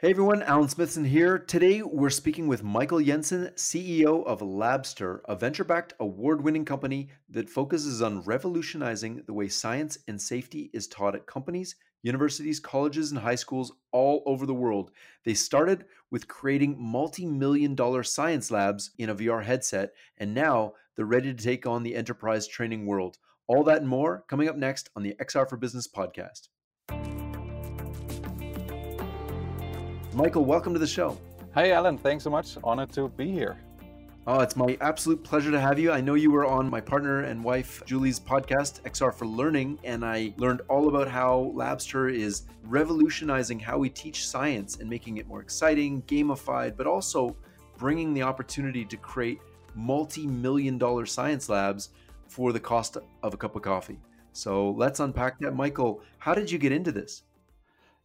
Hey everyone, Alan Smithson here. Today we're speaking with Michael Jensen, CEO of Labster, a venture backed award winning company that focuses on revolutionizing the way science and safety is taught at companies, universities, colleges, and high schools all over the world. They started with creating multi million dollar science labs in a VR headset, and now they're ready to take on the enterprise training world. All that and more coming up next on the XR for Business podcast. Michael, welcome to the show. Hi, Alan. Thanks so much. Honored to be here. Oh, it's my absolute pleasure to have you. I know you were on my partner and wife Julie's podcast, XR for Learning, and I learned all about how Labster is revolutionizing how we teach science and making it more exciting, gamified, but also bringing the opportunity to create multi million dollar science labs for the cost of a cup of coffee. So let's unpack that. Michael, how did you get into this?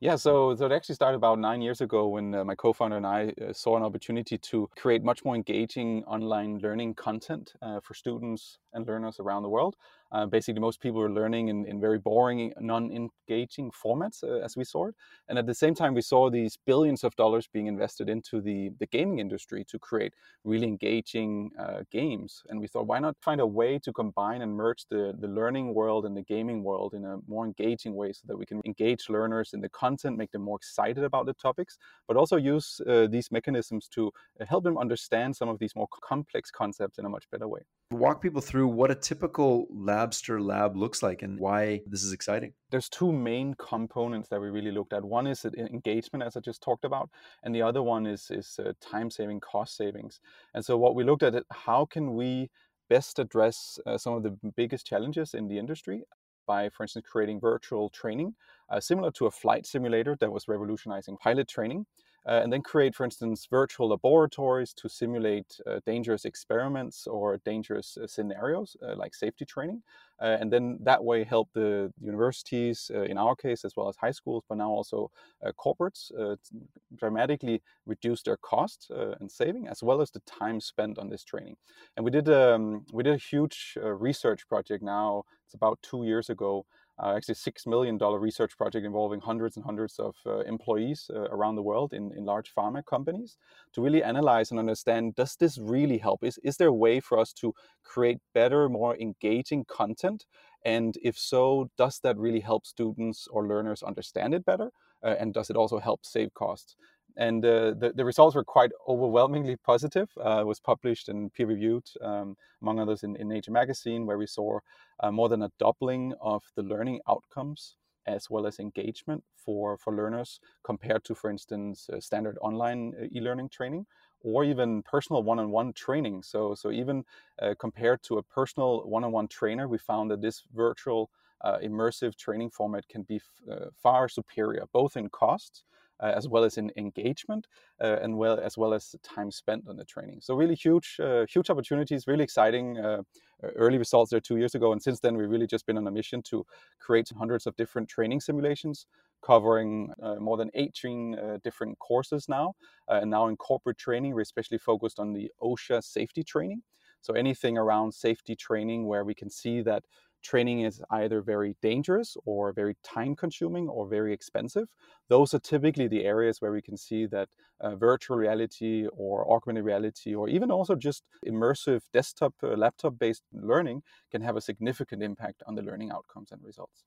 Yeah, so, so it actually started about nine years ago when uh, my co-founder and I uh, saw an opportunity to create much more engaging online learning content uh, for students and learners around the world. Uh, basically, most people are learning in, in very boring, non-engaging formats, uh, as we saw it. And at the same time, we saw these billions of dollars being invested into the, the gaming industry to create really engaging uh, games. And we thought, why not find a way to combine and merge the, the learning world and the gaming world in a more engaging way so that we can engage learners in the content, make them more excited about the topics, but also use uh, these mechanisms to uh, help them understand some of these more complex concepts in a much better way. Walk people through what a typical Labster lab looks like and why this is exciting. There's two main components that we really looked at. One is engagement, as I just talked about, and the other one is is uh, time saving, cost savings. And so what we looked at, how can we best address uh, some of the biggest challenges in the industry by, for instance, creating virtual training, uh, similar to a flight simulator that was revolutionizing pilot training uh, and then create, for instance, virtual laboratories to simulate uh, dangerous experiments or dangerous uh, scenarios uh, like safety training. Uh, and then that way help the universities, uh, in our case, as well as high schools, but now also corporates, dramatically reduce their cost and saving, as well as the time spent on this training. And we did um, we did a huge research project now. It's about two years ago uh, actually six million dollar research project involving hundreds and hundreds of uh, employees uh, around the world in, in large pharma companies to really analyze and understand does this really help? Is, is there a way for us to create better more engaging content? And if so does that really help students or learners understand it better? Uh, and does it also help save costs and uh, the, the results were quite overwhelmingly positive. Uh, it was published and peer reviewed, um, among others, in, in, Nature magazine, where we saw uh, more than a doubling of the learning outcomes as well as engagement for, for learners compared to, for instance, uh, standard online uh, e-learning training or even personal one-on-one training. So, so even uh, compared to a personal one-on-one trainer, we found that this virtual immersive training format can be f- far superior, both in cost uh, as well as in engagement uh, and well as well as time spent on the training. So really huge, uh, huge opportunities, really exciting. early results there two years ago, and since then we've really just been on a mission to create hundreds of different training simulations covering uh, more than 18 uh, different courses now. Uh, and now in corporate training, we're especially focused on the OSHA safety training. So anything around safety training where we can see that training is either very dangerous or very time consuming or very expensive. Those are typically the areas where we can see that uh, virtual reality or augmented reality or even also just immersive desktop, uh, laptop based learning can have a significant impact on the learning outcomes and results.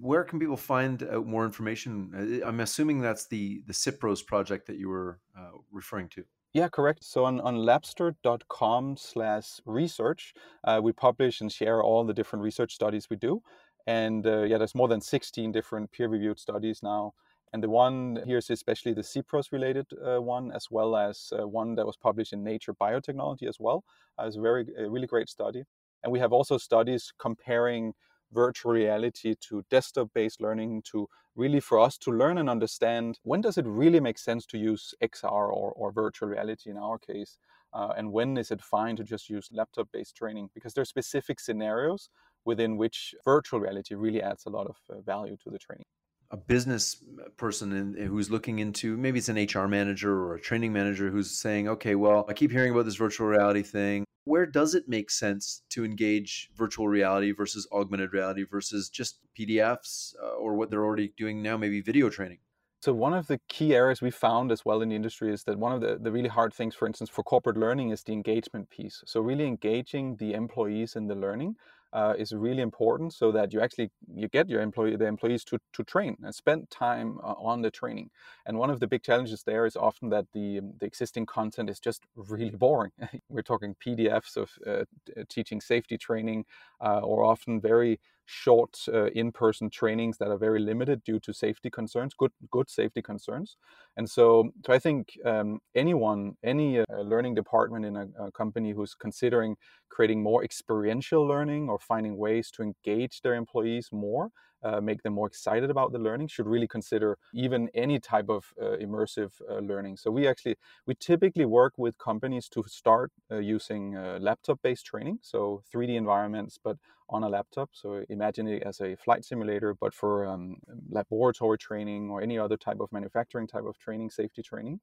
Where can people find out more information? Uh, I'm assuming that's the the CIPROS project that you were uh, referring to. Yeah, correct. So on, on labster.com slash research, uh, we publish and share all the different research studies we do. And uh, yeah, there's more than 16 different peer-reviewed studies now. And the one here is especially the CIPROS related uh, one, as well as uh, one that was published in Nature Biotechnology as well. Uh, it's a very, a really great study. And we have also studies comparing virtual reality to desktop based learning to really for us to learn and understand when does it really make sense to use XR or, or virtual reality in our case, uh, and when is it fine to just use laptop based training because there are specific scenarios within which virtual reality really adds a lot of uh, value to the training a business person in, who's looking into maybe it's an HR manager or a training manager who's saying, okay, well, I keep hearing about this virtual reality thing. Where does it make sense to engage virtual reality versus augmented reality versus just PDFs uh, or what they're already doing now, maybe video training? So one of the key areas we found as well in the industry is that one of the, the really hard things, for instance, for corporate learning is the engagement piece. So really engaging the employees in the learning uh, is really important so that you actually you get your employee the employees to, to train and spend time uh, on the training. And one of the big challenges there is often that the um, the existing content is just really boring. We're talking pdfs of uh, teaching safety training uh, or often very short uh, in-person trainings that are very limited due to safety concerns, good good safety concerns. And so, so I think um, anyone, any uh, learning department in a, a, company who's considering creating more experiential learning or finding ways to engage their employees more uh, make them more excited about the learning should really consider even any type of uh, immersive uh, learning. So we actually we typically work with companies to start uh, using uh, laptop based training so 3d environments but on a laptop. So imagine it as a flight simulator but for um, laboratory training or any other type of manufacturing type of training safety training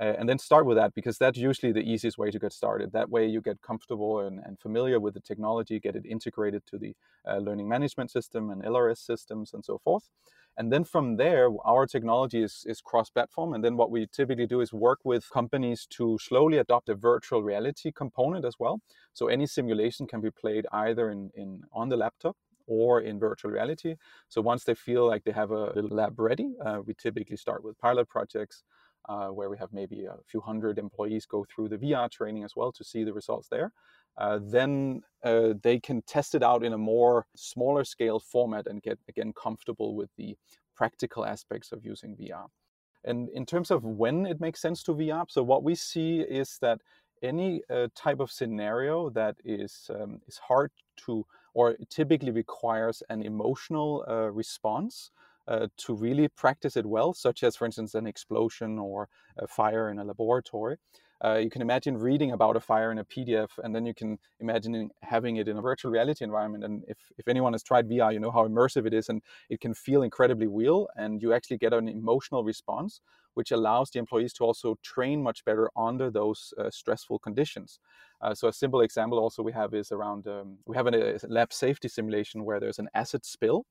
uh, and then start with that because that's usually the easiest way to get started. That way, you get comfortable and, and familiar with the technology, get it integrated to the uh, learning management system and LRS systems and so forth. And then from there, our technology is, is cross platform. And then what we typically do is work with companies to slowly adopt a virtual reality component as well. So any simulation can be played either in, in on the laptop or in virtual reality. So once they feel like they have a lab ready, uh, we typically start with pilot projects uh, where we have maybe a few hundred employees go through the VR training as well to see the results there. Uh, then uh, they can test it out in a more smaller scale format and get again comfortable with the practical aspects of using VR. And in terms of when it makes sense to VR, so what we see is that any uh, type of scenario that is um, is hard to or typically requires an emotional uh, response uh, to really practice it well, such as, for instance, an explosion or a fire in a laboratory. Uh, you can imagine reading about a fire in a PDF, and then you can imagine having it in a virtual reality environment. And if, if anyone has tried VR, you know how immersive it is, and it can feel incredibly real, and you actually get an emotional response, which allows the employees to also train much better under those uh, stressful conditions. Uh, so a simple example also we have is around um, we have a lab safety simulation where there's an acid spill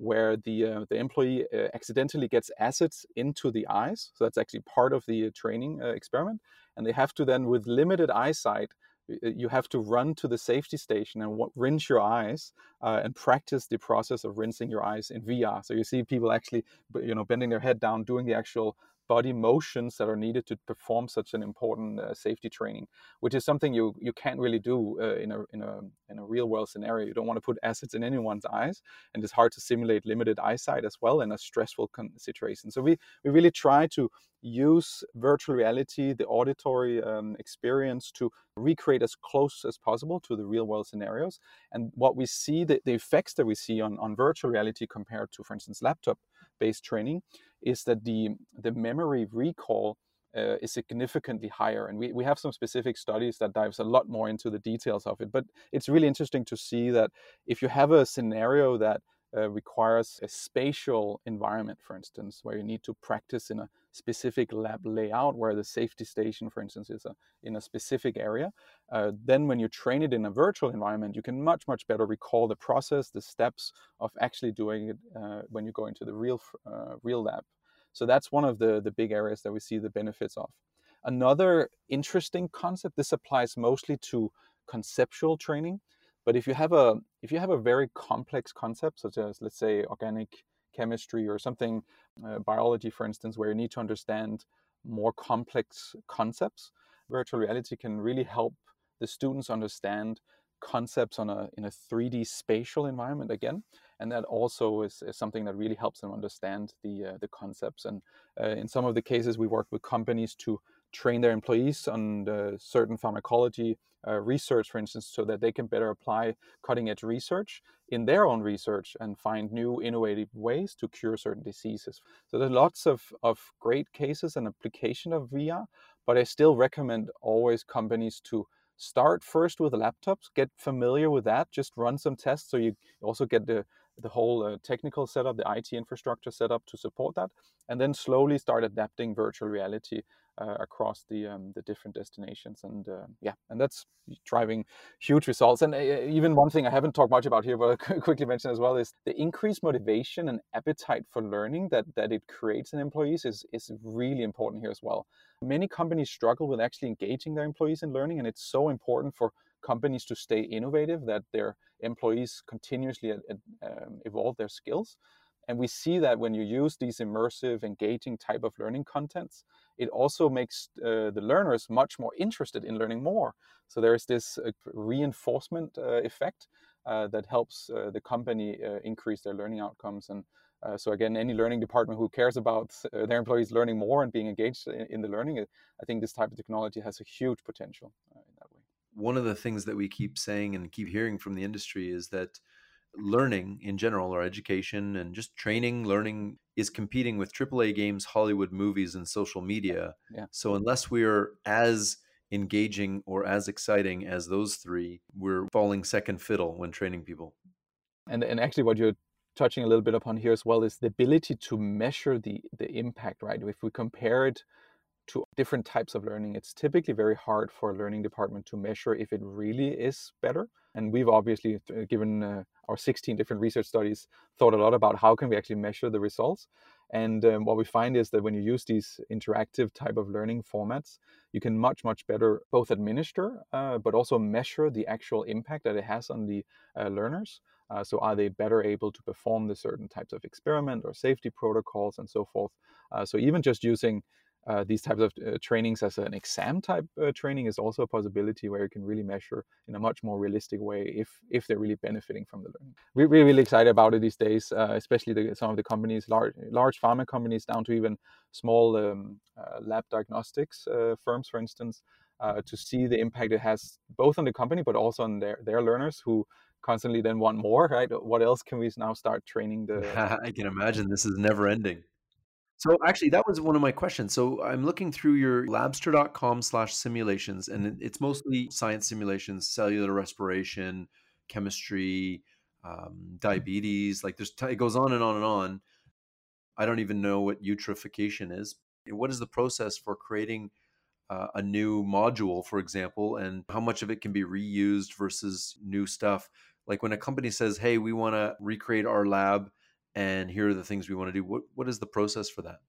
where the uh, the employee uh, accidentally gets acids into the eyes. So that's actually part of the uh, training uh, experiment, and they have to then, with limited eyesight, you have to run to the safety station and rinse your eyes uh, and practice the process of rinsing your eyes in VR. So you see people actually, you know, bending their head down, doing the actual body motions that are needed to perform such an important uh, safety training, which is something you you can't really do uh, in a in a in a real world scenario. You don't want to put acids in anyone's eyes, and it's hard to simulate limited eyesight as well in a stressful con- situation. So we we really try to use virtual reality, the auditory um, experience, to recreate as close as possible to the real world scenarios. And what we see, the, the effects that we see on, on virtual reality compared to, for instance, laptop based training, is that the, the memory recall uh, is significantly higher. And we, we have some specific studies that dives a lot more into the details of it. But it's really interesting to see that if you have a scenario that uh, requires a spatial environment, for instance, where you need to practice in a specific lab layout, where the safety station, for instance, is a, in a specific area. Uh, then, when you train it in a virtual environment, you can much, much better recall the process, the steps of actually doing it uh, when you go into the real, uh, real lab. So that's one of the, the big areas that we see the benefits of. Another interesting concept, this applies mostly to conceptual training. But if you have a if you have a very complex concept, such as let's say organic chemistry or something, uh, biology, for instance, where you need to understand more complex concepts, virtual reality can really help the students understand concepts on a in a 3D spatial environment again, and that also is, is something that really helps them understand the uh, the concepts. And uh, in some of the cases, we work with companies to train their employees on the certain pharmacology uh, research, for instance, so that they can better apply cutting edge research in their own research and find new innovative ways to cure certain diseases. So there's lots of, of great cases and application of VR, but I still recommend always companies to start first with laptops, get familiar with that, just run some tests so you also get the the whole uh, technical setup, the IT infrastructure setup to support that, and then slowly start adapting virtual reality uh, across the um, the different destinations. And uh, yeah, and that's driving huge results. And uh, even one thing I haven't talked much about here, but I'll quickly mention as well is the increased motivation and appetite for learning that that it creates in employees is is really important here as well. Many companies struggle with actually engaging their employees in learning, and it's so important for companies to stay innovative that their employees continuously um, evolve their skills. And we see that when you use these immersive, engaging type of learning contents, it also makes uh, the learners much more interested in learning more. So there's this uh, reinforcement uh, effect uh, that helps uh, the company uh, increase their learning outcomes. And so again, any learning department who cares about their employees learning more and being engaged in, in, the learning, I think this type of technology has a huge potential. One of the things that we keep saying and keep hearing from the industry is that learning in general or education and just training learning is competing with AAA games, Hollywood movies, and social media. Yeah. So unless we're as engaging or as exciting as those three, we're falling second fiddle when training people. And and actually, what you're touching a little bit upon here as well is the ability to measure the the impact. Right, if we compare it to different types of learning, it's typically very hard for a learning department to measure if it really is better. And we've obviously, uh, given uh, our 16 different research studies, thought a lot about how can we actually measure the results. And um, what we find is that when you use these interactive type of learning formats, you can much, much better both administer, uh, but also measure the actual impact that it has on the uh, learners. Uh, so are they better able to perform the certain types of experiment or safety protocols and so forth? Uh, so even just using uh, these types of uh, trainings as an exam type uh, training is also a possibility where you can really measure in a much more realistic way if if they're really benefiting from the learning. We're really, excited about it these days, uh, especially the, some of the companies, large large pharma companies, down to even small um, uh, lab diagnostics uh, firms, for instance, to see the impact it has both on the company but also on their their learners who constantly then want more. Right? What else can we now start training the? I can imagine this is never ending. So actually, that was one of my questions. So I'm looking through your labster.com slash simulations, and it's mostly science simulations, cellular respiration, chemistry, um, diabetes. Like there's, it goes on and on and on. I don't even know what eutrophication is. What is the process for creating uh, a new module, for example, and how much of it can be reused versus new stuff? Like when a company says, "Hey, we want to recreate our lab." And here are the things we want to do what what is the process for that?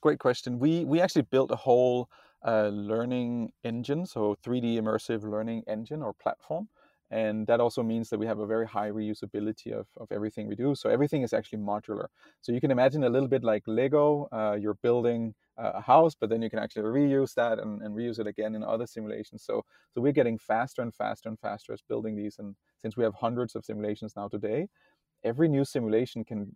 Great question. We we actually built a whole uh, learning engine so 3d immersive learning engine or platform and that also means that we have a very high reusability of, of everything we do so everything is actually modular. So you can imagine a little bit like lego uh, you're building a house but then you can actually reuse that and, and, reuse it again in other simulations so so we're getting faster and faster and faster as building these and since we have hundreds of simulations now today every new simulation can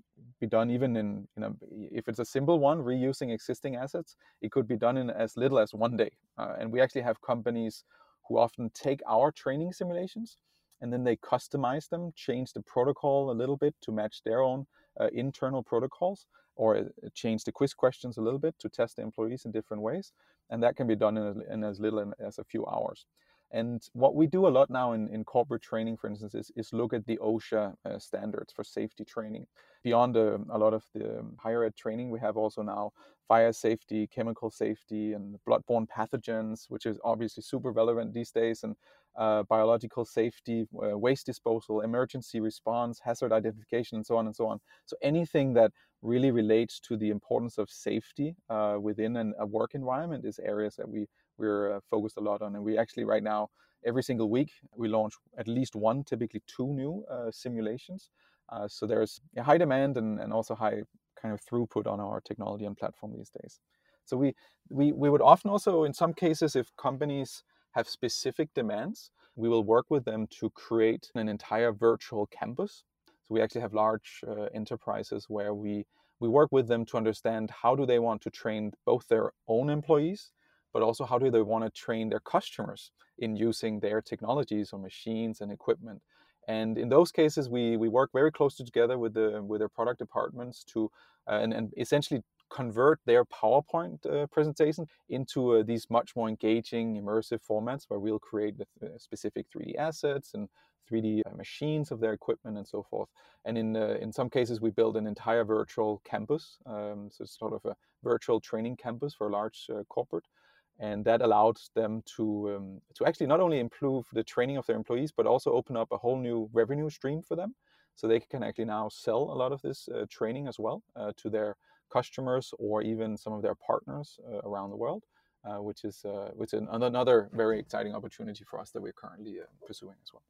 be done even in you know if it's a simple one reusing existing assets it could be done in as little as one day. Uh, and we actually have companies who often take our training simulations and then they customize them change the protocol a little bit to match their own uh, internal protocols or uh, change the quiz questions a little bit to test the employees in different ways. And that can be done in, in as little as a few hours and what we do a lot now in, in corporate training, for instance, is, is look at the OSHA uh, standards for safety training. Beyond uh, a lot of the um, higher ed training, we have also now fire safety, chemical safety, and bloodborne pathogens, which is obviously super relevant these days, and uh, biological safety, uh, waste disposal, emergency response, hazard identification, and so on and so on. So anything that really relates to the importance of safety uh, within an, a work environment is areas that we we're uh, focused a lot on. And we actually right now, every single week, we launch at least one, typically two new uh, simulations. Uh, so there's a high demand and, and also high kind of throughput on our technology and platform these days. So we, we, we would often also, in some cases, if companies have specific demands, we will work with them to create an entire virtual campus. So we actually have large uh, enterprises where we we work with them to understand how do they want to train both their own employees but also how do they want to train their customers in using their technologies or machines and equipment. And in those cases, we, we work very closely together with the with their product departments to uh, and, and essentially convert their PowerPoint uh, presentation into uh, these much more engaging, immersive formats where we'll create uh, specific 3D assets and 3D uh, machines of their equipment and so forth. And in uh, in some cases, we build an entire virtual campus, um, so it's sort of a virtual training campus for a large uh, corporate, and that allowed them to um, to actually not only improve the training of their employees, but also open up a whole new revenue stream for them. So they can actually now sell a lot of this uh, training as well uh, to their customers or even some of their partners uh, around the world, which is which is another very exciting opportunity for us that we're currently pursuing as well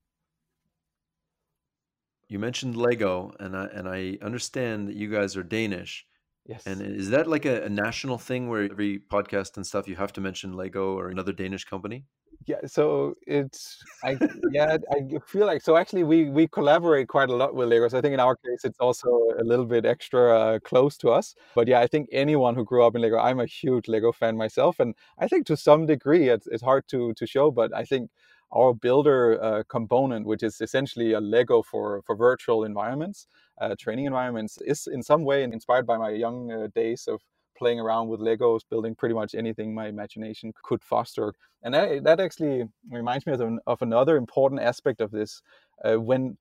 you mentioned Lego, and I and I understand that you guys are Danish. Yes. And is that like a, a, national thing where every podcast and stuff you have to mention Lego or another Danish company? Yeah, so it's I yeah I feel like so actually we we collaborate quite a lot with Lego. So I think in our case it's also a little bit extra uh, close to us. But yeah, I think anyone who grew up in Lego, I'm a huge Lego fan myself, and I think to some degree it's it's hard to to show, but I think our builder uh, component, which is essentially a Lego for, for virtual environments, uh, training environments, is in some way inspired by my young uh, days of playing around with Legos, building pretty much anything my imagination could foster. And that, that actually reminds me of, an, of another important aspect of this. Uh, when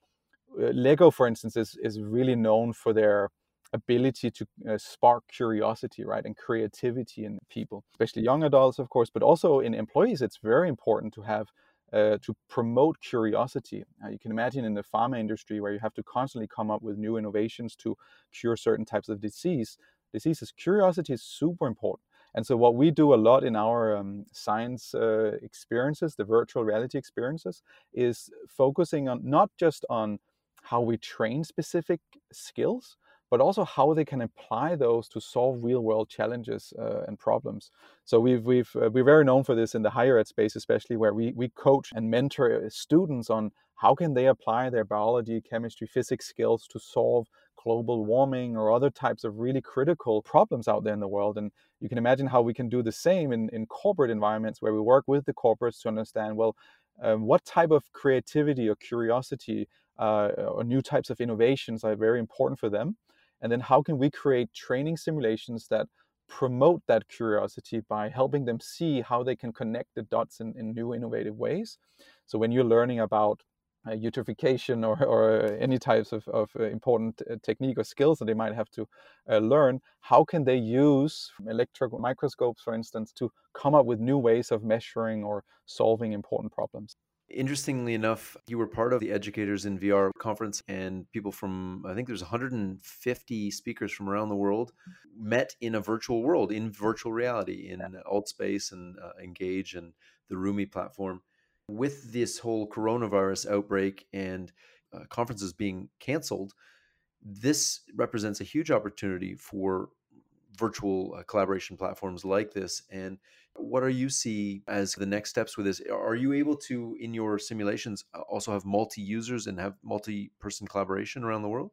uh, Lego, for instance, is, is really known for their ability to uh, spark curiosity, right, and creativity in people, especially young adults, of course, but also in employees. It's very important to have uh, to promote curiosity. Uh, you can imagine in the pharma industry where you have to constantly come up with new innovations to cure certain types of disease. Diseases, curiosity is super important. And so, what we do a lot in our um, science uh, experiences, the virtual reality experiences, is focusing on not just on how we train specific skills, but also how they can apply those to solve real world challenges uh, and problems. So we've we've uh, we're very known for this in the higher ed space, especially where we we coach and mentor uh, students on how can they apply their biology, chemistry, physics skills to solve global warming or other types of really critical problems out there in the world. And you can imagine how we can do the same in, in corporate environments where we work with the corporates to understand, well, um, what type of creativity or curiosity uh, or new types of innovations are very important for them and then how can we create training simulations that promote that curiosity by helping them see how they can connect the dots in, in new innovative ways. So when you're learning about uh, eutrophication or, or any types of, of uh, important uh, technique or skills that they might have to uh, learn, how can they use electron microscopes, for instance, to come up with new ways of measuring or solving important problems? Interestingly enough, you were part of the Educators in VR conference, and people from, I think there's 150 speakers from around the world met in a virtual world, in virtual reality, in. Altspace and uh, Engage and the Rumii platform. With this whole coronavirus outbreak and uh, conferences being canceled, this represents a huge opportunity for virtual uh, collaboration platforms like this. And what are you see as the next steps with this? Are you able to, in your simulations, also have multi users and have multi person collaboration around the world?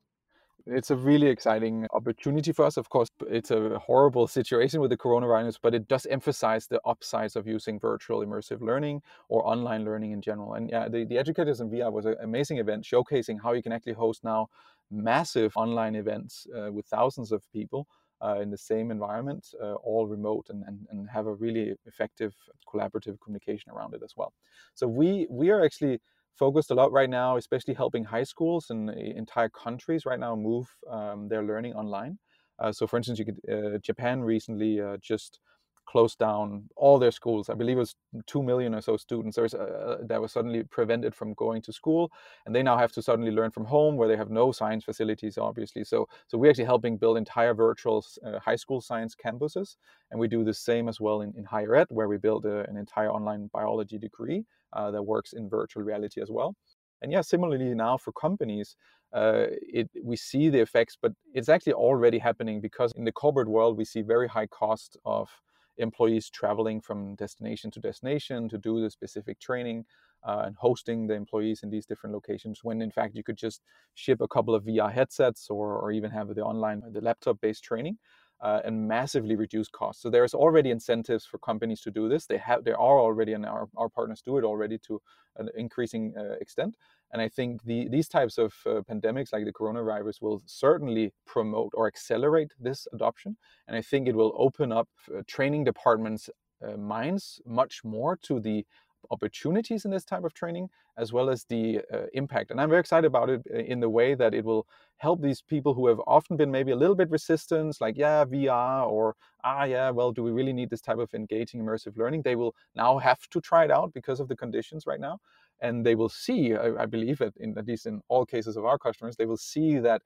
It's a really exciting opportunity for us. Of course, it's a horrible situation with the coronavirus, but it does emphasize the upsides of using virtual immersive learning or online learning in general. And yeah, the, the Educators in VR was an amazing event showcasing how you can actually host now massive online events uh, with thousands of people uh, in the same environment, uh, all remote, and, and, and have a really effective collaborative communication around it as well. So we we are actually focused a lot right now, especially helping high schools and entire countries right now move um, their learning online. Uh, so, for instance, you could uh, Japan recently uh, just closed down all their schools. I believe it was two million or so students uh, uh, that were suddenly prevented from going to school, and they now have to suddenly learn from home, where they have no science facilities, obviously. So, so we're actually helping build entire virtual uh, high school science campuses, and we do the same as well in, in higher ed, where we build a, an entire online biology degree uh, that works in virtual reality as well. And yeah, similarly now for companies, uh, it, we see the effects, but it's actually already happening because in the corporate world we see very high cost of employees traveling from destination to destination to do the specific training uh, and hosting the employees in these different locations when in fact you could just ship a couple of VR headsets or, or even have the online, the laptop based training. Uh, and massively reduce costs. So there's already incentives for companies to do this. They have, there are already, and our, our partners do it already to an increasing uh, extent. And I think the, these types of uh, pandemics, like the coronavirus, will certainly promote or accelerate this adoption. And I think it will open up uh, training departments' uh, minds much more to the opportunities in this type of training as well as the uh, impact. And I'm very excited about it uh, in the way that it will help these people who have often been maybe a little bit resistant, like, yeah, VR, or, ah, yeah, well, do we really need this type of engaging immersive learning? They will now have to try it out because of the conditions right now. And they will see, I, I believe, that in, at least in all cases of our customers, they will see that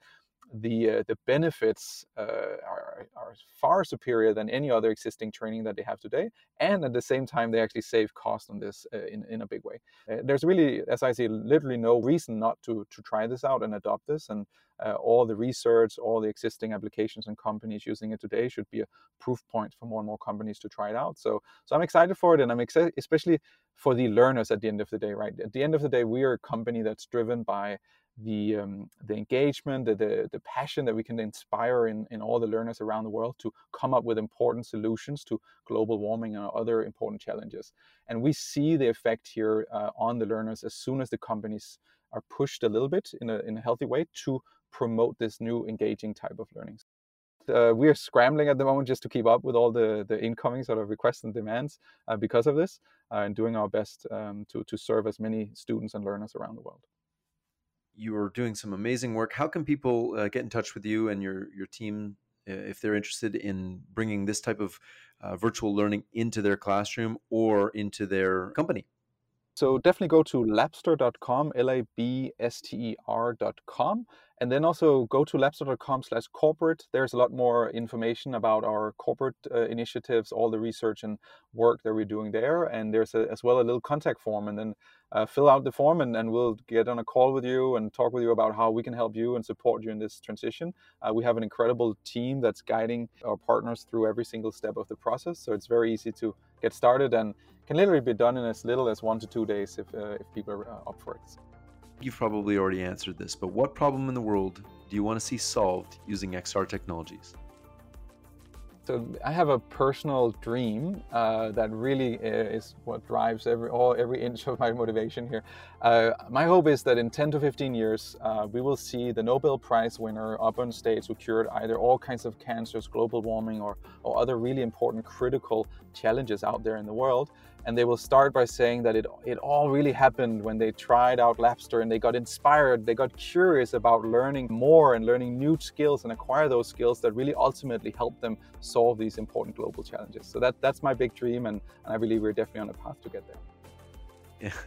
the uh, the benefits uh, are, are far superior than any other existing training that they have today and at the same time they actually save cost on this uh, in, in a big way. Uh, there's really as i see literally no reason not to to try this out and adopt this and uh, all the research all the existing applications and companies using it today should be a proof point for more and more companies to try it out. So so i'm excited for it and i'm excited especially for the learners at the end of the day right? At the end of the day we are a company that's driven by the um, the engagement, the, the, the passion that we can inspire in, in all the learners around the world to come up with important solutions to global warming and other important challenges. And we see the effect here uh, on the learners as soon as the companies are pushed a little bit in a, in a healthy way to promote this new engaging type of learning. Uh, we are scrambling at the moment just to keep up with all the, the incoming sort of requests and demands uh, because of this uh, and doing our best um, to, to serve as many students and learners around the world you are doing some amazing work. How can people uh, get in touch with you and your your team if they're interested in bringing this type of uh, virtual learning into their classroom or into their company? So definitely go to labster.com, L-A-B-S-T-E-R.com, and then also go to labster.com slash corporate. There's a lot more information about our corporate uh, initiatives, all the research and work that we're doing there. And there's a, as well a little contact form. And then uh, fill out the form and, and we'll get on a call with you and talk with you about how we can help you and support you in this transition. Uh, we have an incredible team that's guiding our partners through every single step of the process. So it's very easy to get started and can literally be done in as little as one to two days if, uh, if people are uh, up for it. You've probably already answered this, but what problem in the world do you want to see solved using XR technologies? So I have a personal dream uh, that really is what drives every all every inch of my motivation here. Uh, my hope is that in 10 to 15 years, uh, we will see the Nobel Prize winner up on stage who cured either all kinds of cancers, global warming, or, or other really important critical challenges out there in the world and they will start by saying that it, it all really happened when they tried out Labster and they got inspired, they got curious about learning more and learning new skills and acquire those skills that really ultimately help them solve these important global challenges. So that, that's my big dream, and, and I believe we're definitely on a path to get there.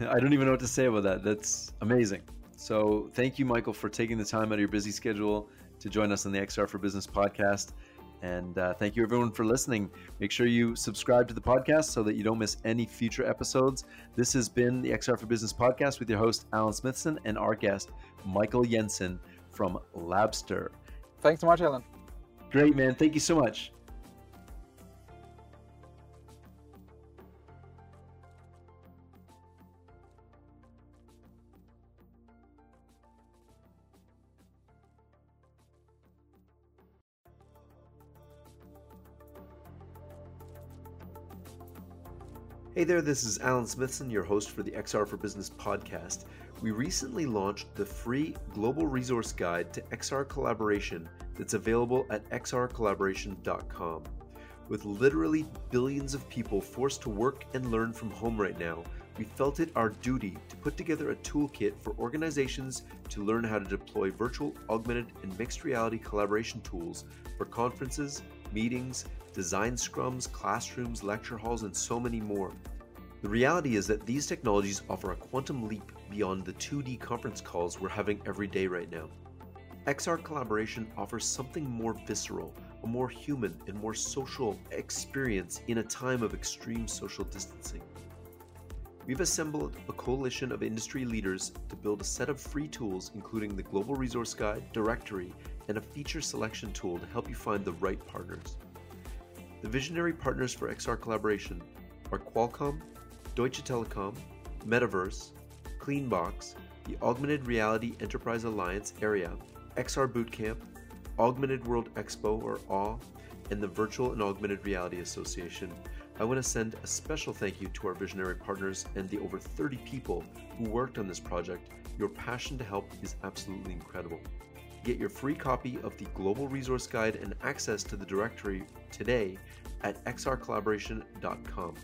I don't even know what to say about that. That's amazing. So thank you, Michael, for taking the time out of your busy schedule to join us on the XR for Business podcast. And uh, thank you, everyone, for listening. Make sure you subscribe to the podcast so that you don't miss any future episodes. This has been the XR for Business podcast with your host, Alan Smithson, and our guest, Michael Jensen from Labster. Thanks so much, Alan. Great, man. Thank you so much. Hey there, this is Alan Smithson, your host for the XR for Business podcast. We recently launched the free Global Resource Guide to XR Collaboration that's available at xrcollaboration.com. With literally billions of people forced to work and learn from home right now, we felt it our duty to put together a toolkit for organizations to learn how to deploy virtual, augmented, and mixed reality collaboration tools for conferences, meetings, design scrums, classrooms, lecture halls, and so many more. The reality is that these technologies offer a quantum leap beyond the 2D conference calls we're having every day right now. XR collaboration offers something more visceral, a more human and more social experience in a time of extreme social distancing. We've assembled a coalition of industry leaders to build a set of free tools, including the Global Resource Guide, directory, and a feature selection tool to help you find the right partners. The visionary partners for XR collaboration are Qualcomm, Deutsche Telekom, Metaverse, Cleanbox, the Augmented Reality Enterprise Alliance area, XR Bootcamp, Augmented World Expo or AW, and the Virtual and Augmented Reality Association. I want to send a special thank you to our visionary partners and the over 30 people who worked on this project. Your passion to help is absolutely incredible. Get your free copy of the Global Resource Guide and access to the directory today at xrcollaboration.com.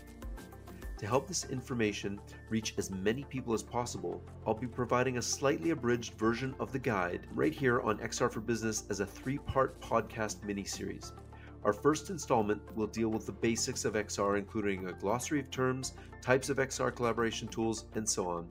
To help this information reach as many people as possible, I'll be providing a slightly abridged version of the guide right here on XR for Business as a three part podcast mini series. Our first installment will deal with the basics of XR, including a glossary of terms, types of XR collaboration tools, and so on.